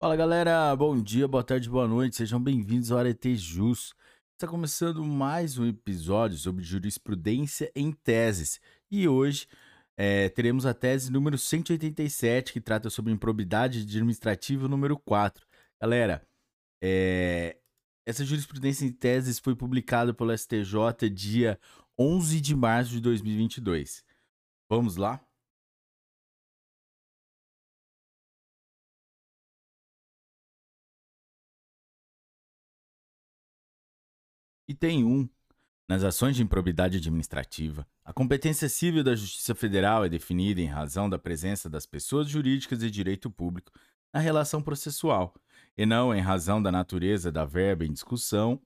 Fala galera, bom dia, boa tarde, boa noite, sejam bem-vindos ao Arete Jus. Está começando mais um episódio sobre jurisprudência em teses e hoje é, teremos a tese número 187 que trata sobre improbidade administrativa número 4. Galera, é, essa jurisprudência em teses foi publicada pelo STJ dia 11 de março de 2022. Vamos lá? Item 1. Nas ações de improbidade administrativa, a competência civil da Justiça Federal é definida em razão da presença das pessoas jurídicas de direito público na relação processual, e não em razão da natureza da verba em discussão.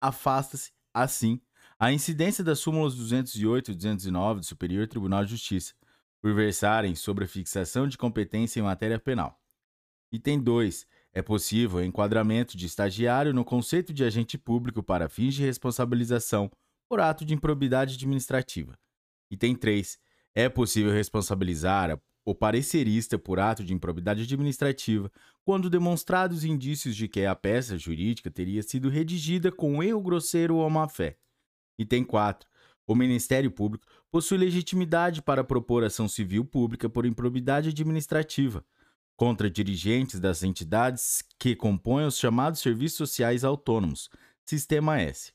Afasta-se, assim, a incidência das súmulas 208 e 209 do Superior Tribunal de Justiça, por versarem sobre a fixação de competência em matéria penal. Item 2 é possível o enquadramento de estagiário no conceito de agente público para fins de responsabilização por ato de improbidade administrativa. Item 3. É possível responsabilizar o parecerista por ato de improbidade administrativa quando demonstrados indícios de que a peça jurídica teria sido redigida com erro grosseiro ou má-fé. Item 4. O Ministério Público possui legitimidade para propor ação civil pública por improbidade administrativa contra dirigentes das entidades que compõem os chamados Serviços Sociais Autônomos, Sistema S.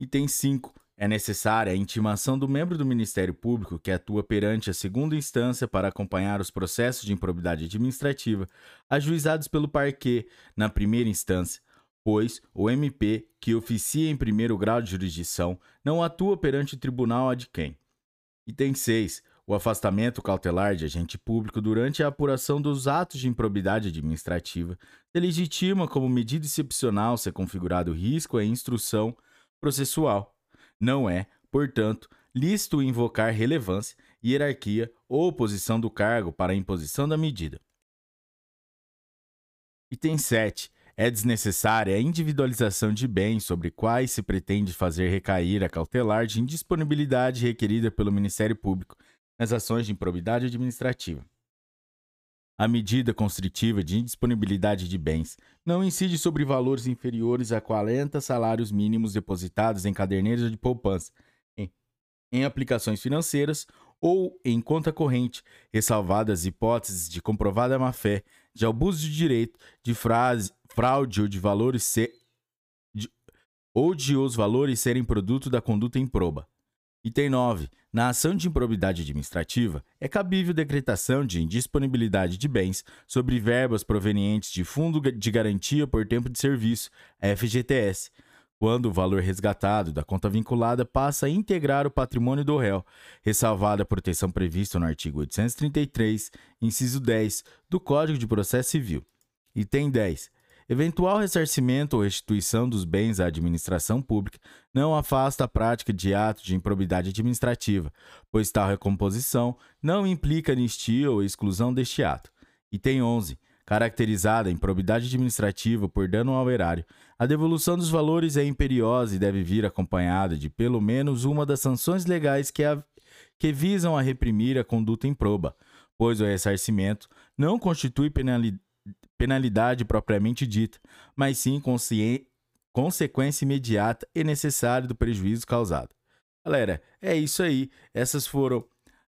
Item 5. É necessária a intimação do membro do Ministério Público que atua perante a segunda instância para acompanhar os processos de improbidade administrativa ajuizados pelo parquê na primeira instância, pois o MP, que oficia em primeiro grau de jurisdição, não atua perante o tribunal ad quem. Item 6. O afastamento cautelar de agente público durante a apuração dos atos de improbidade administrativa se legitima como medida excepcional se configurado risco à instrução processual. Não é, portanto, lícito invocar relevância, hierarquia ou posição do cargo para a imposição da medida. Item 7. É desnecessária a individualização de bens sobre quais se pretende fazer recair a cautelar de indisponibilidade requerida pelo Ministério Público nas ações de improbidade administrativa. A medida constritiva de indisponibilidade de bens não incide sobre valores inferiores a 40 salários mínimos depositados em caderneiras de poupança, em, em aplicações financeiras ou em conta corrente, ressalvadas hipóteses de comprovada má-fé, de abuso de direito, de frase, fraude ou de valores se, de, ou de os valores serem produto da conduta improba. Item 9. Na ação de improbidade administrativa, é cabível decretação de indisponibilidade de bens sobre verbas provenientes de Fundo de Garantia por Tempo de Serviço, FGTS, quando o valor resgatado da conta vinculada passa a integrar o patrimônio do réu, ressalvada a proteção prevista no artigo 833, inciso 10, do Código de Processo Civil. Item 10. Eventual ressarcimento ou restituição dos bens à administração pública não afasta a prática de ato de improbidade administrativa, pois tal recomposição não implica anistia ou exclusão deste ato. Item 11. Caracterizada a improbidade administrativa por dano ao erário, a devolução dos valores é imperiosa e deve vir acompanhada de pelo menos uma das sanções legais que, a, que visam a reprimir a conduta improba, pois o ressarcimento não constitui penalidade penalidade propriamente dita, mas sim consequência imediata e necessária do prejuízo causado. Galera, é isso aí. Essas foram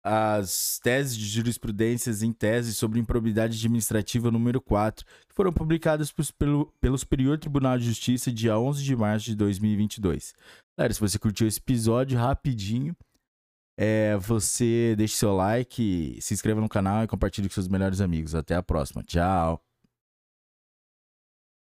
as teses de jurisprudências em tese sobre improbidade administrativa número 4, que foram publicadas pelo, pelo Superior Tribunal de Justiça dia 11 de março de 2022. Galera, se você curtiu esse episódio, rapidinho, é, você deixe seu like, se inscreva no canal e compartilhe com seus melhores amigos. Até a próxima. Tchau!